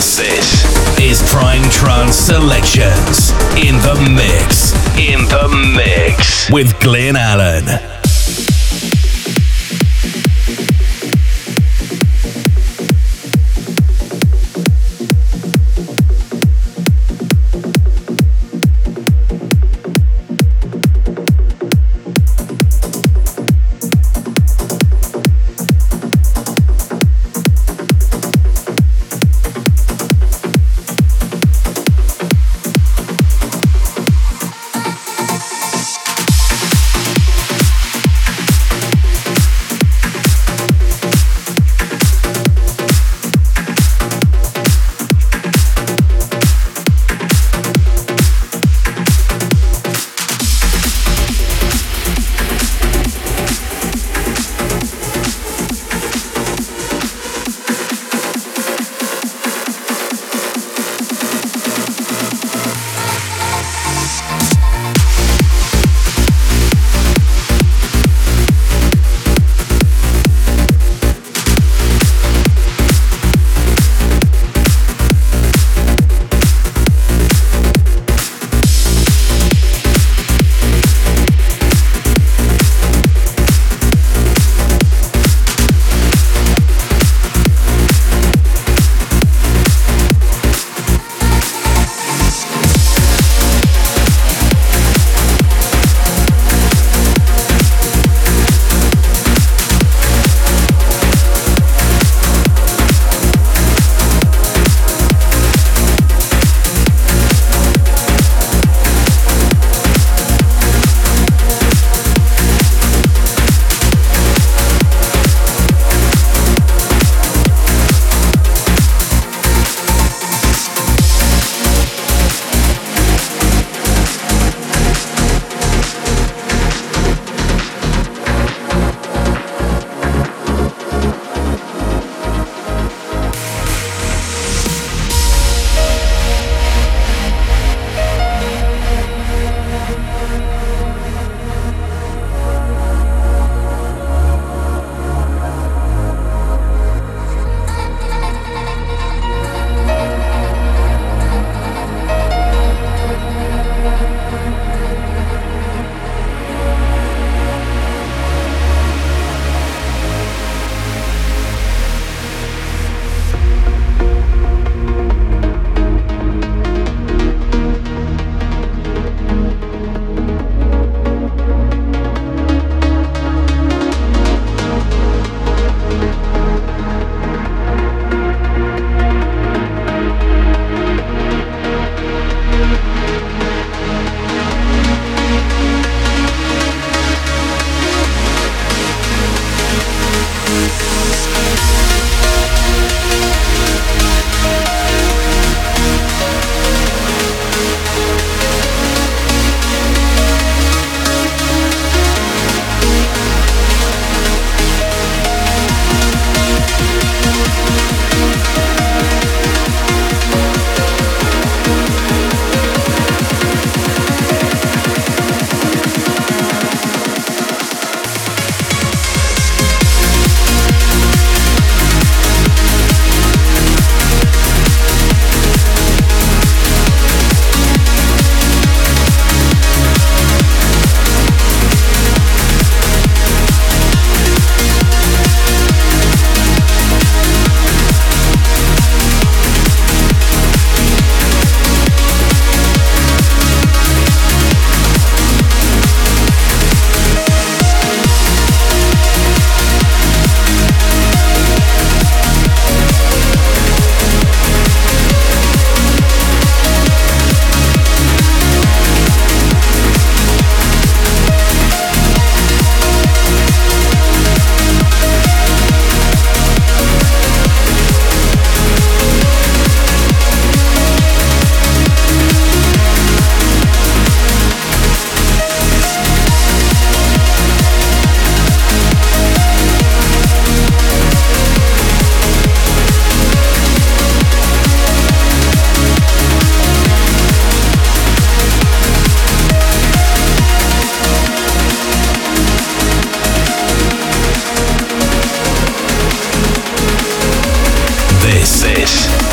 This, is Prime Trance Selections in the mix. In the mix with Glynn Alan.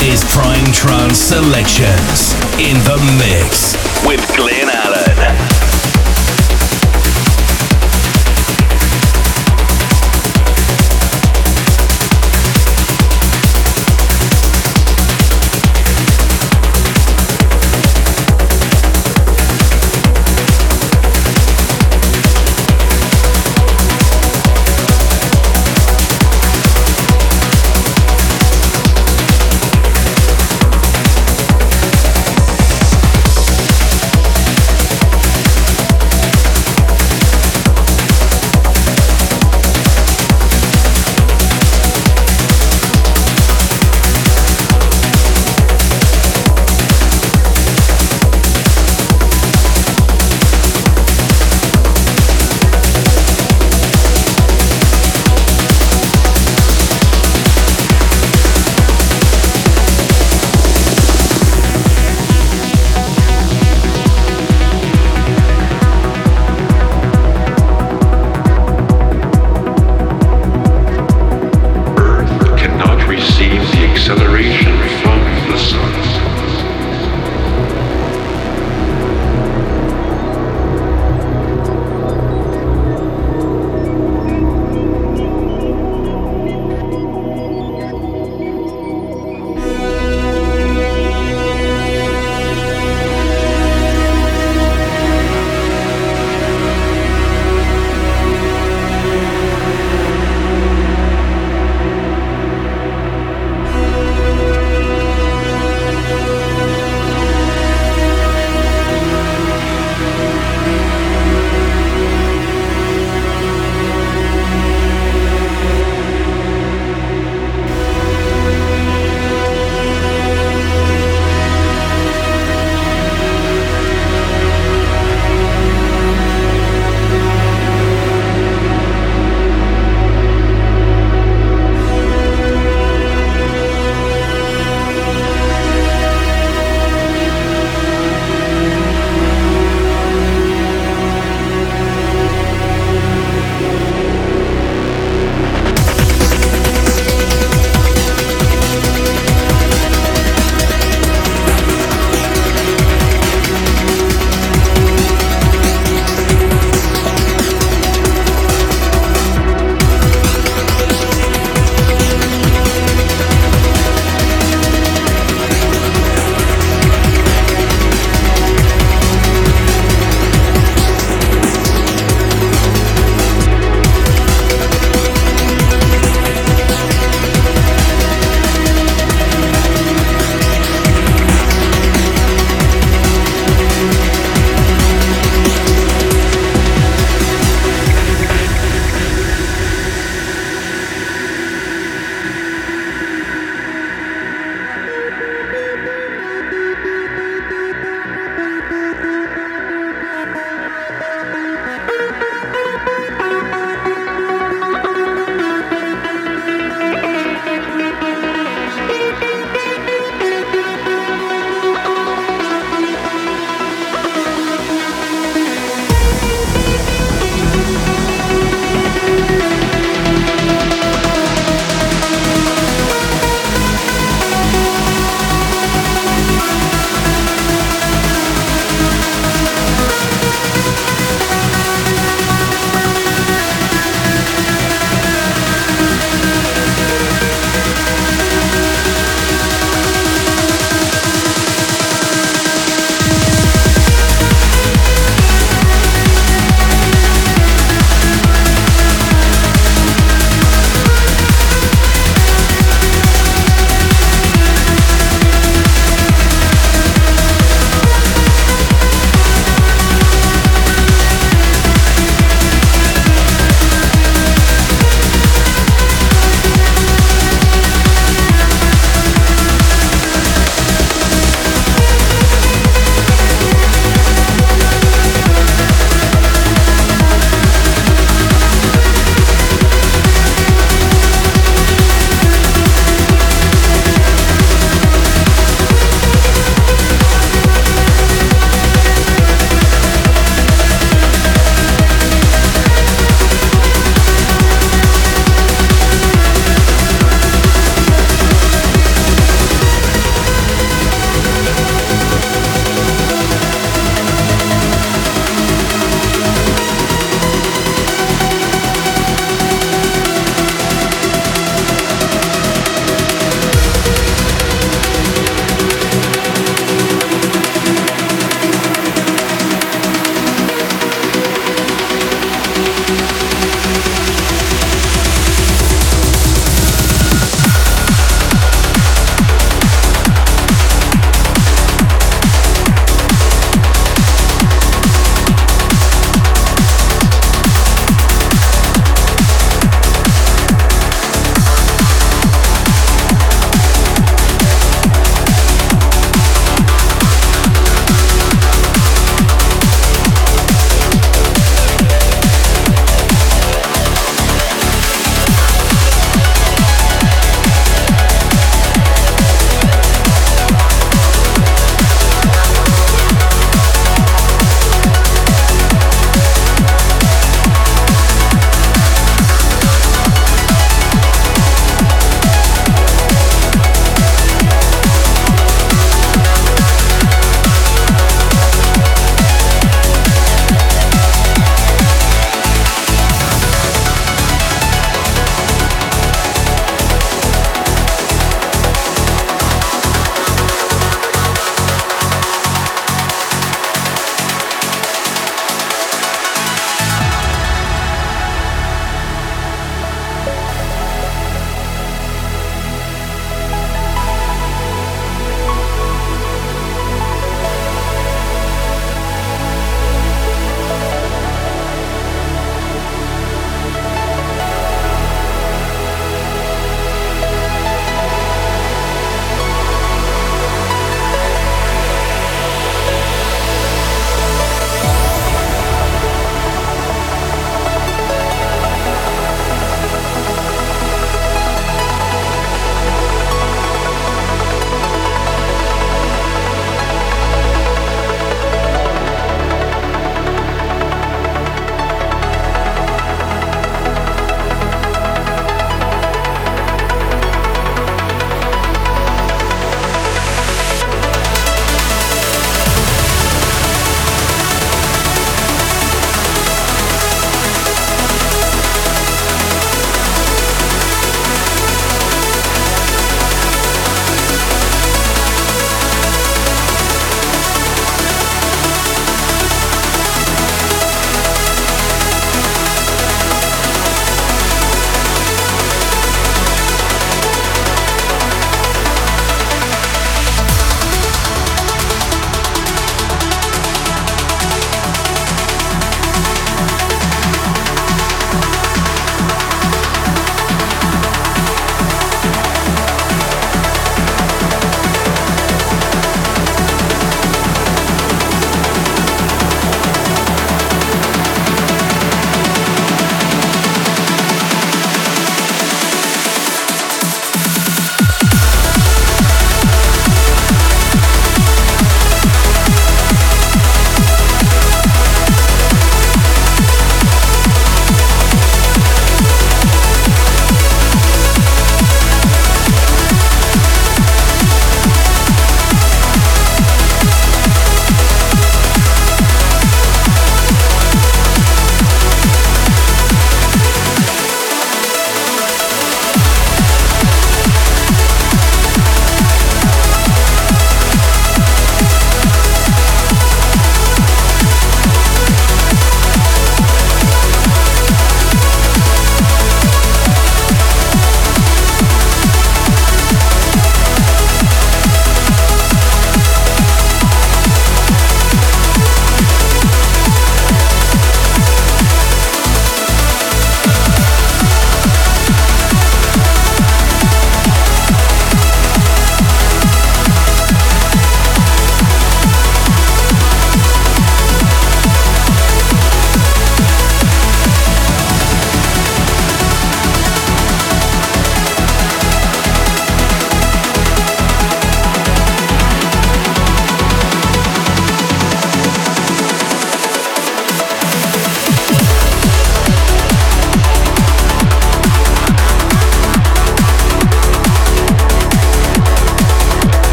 Is Prime Trance Selections in the mix with Glynn Alan.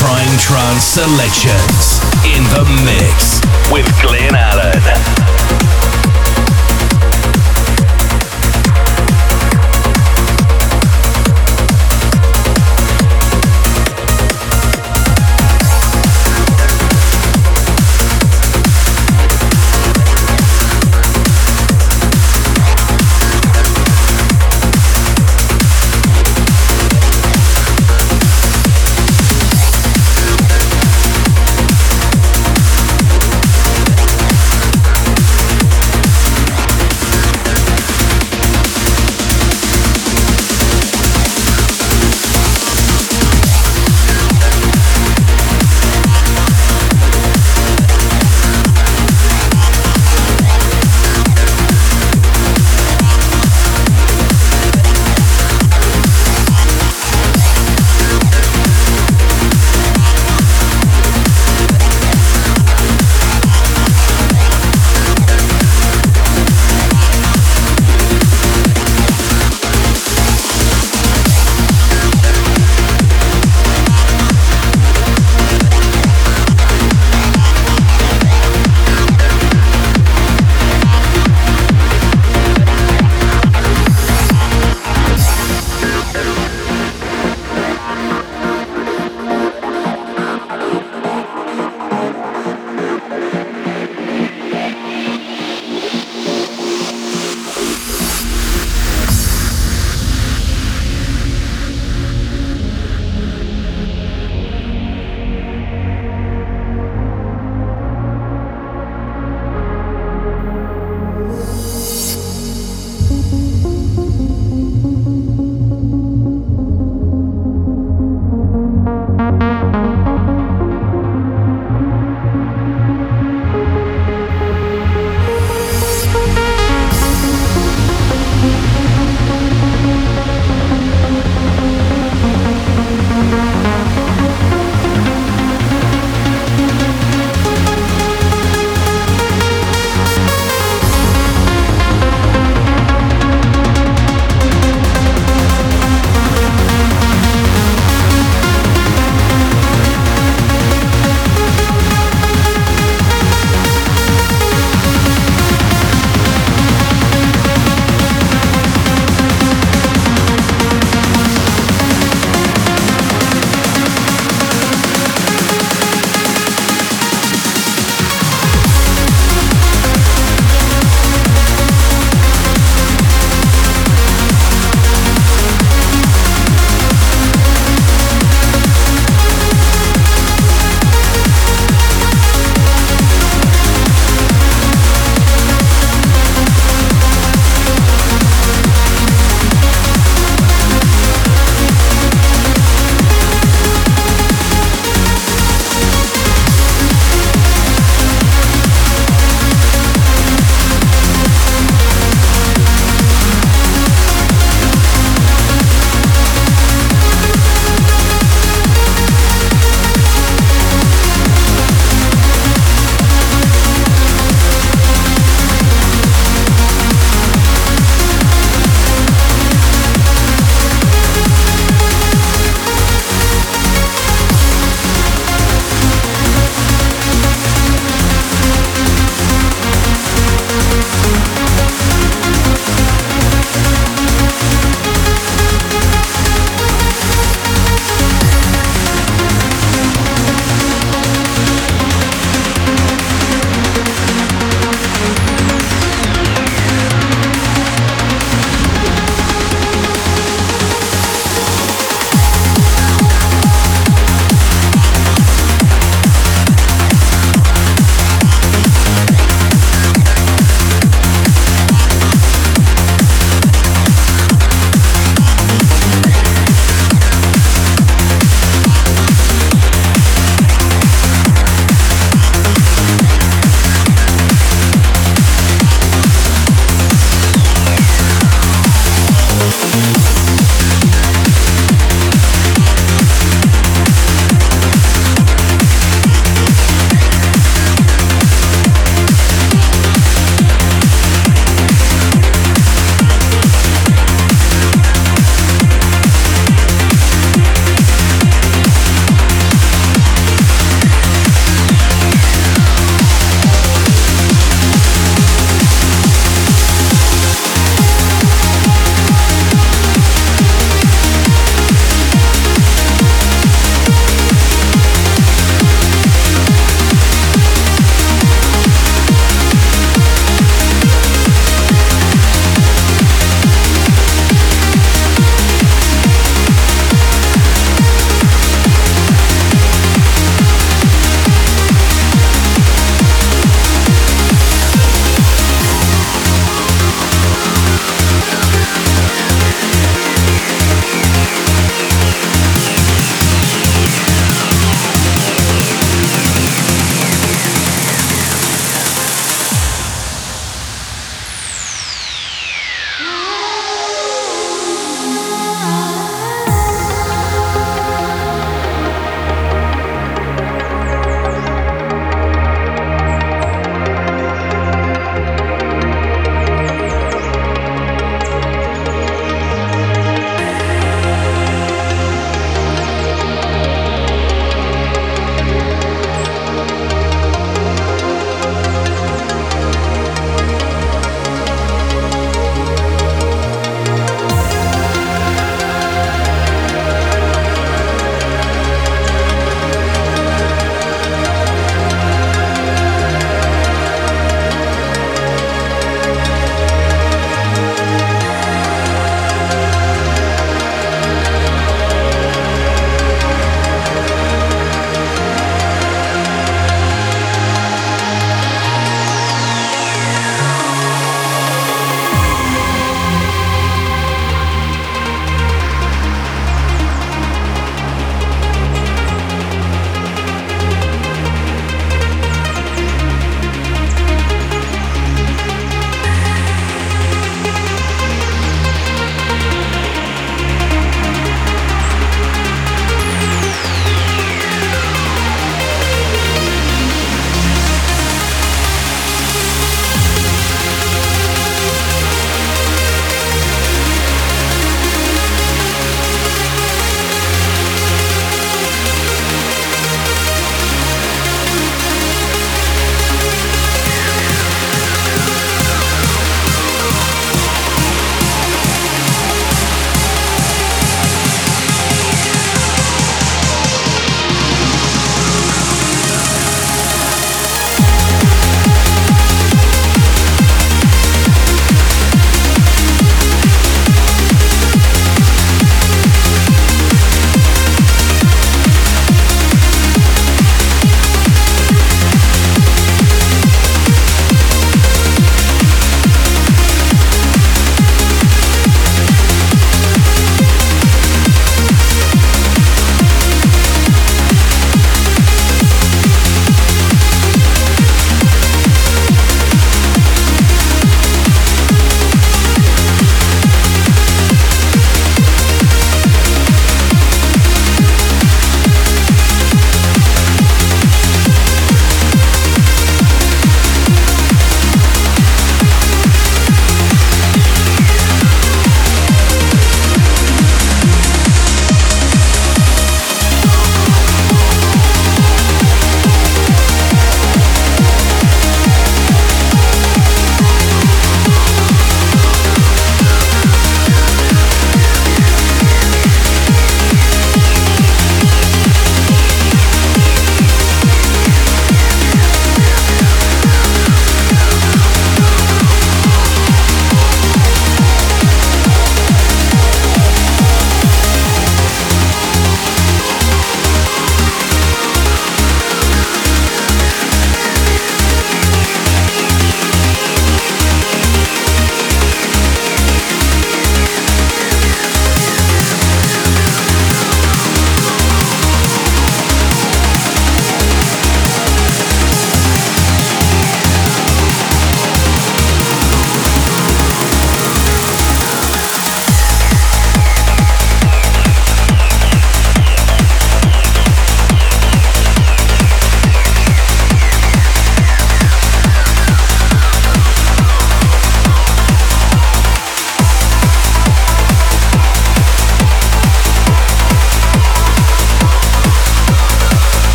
Prime Trance Selections in the mix with Glynn Alan.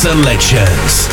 Selections.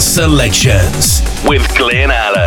Selections with Glynn Alan.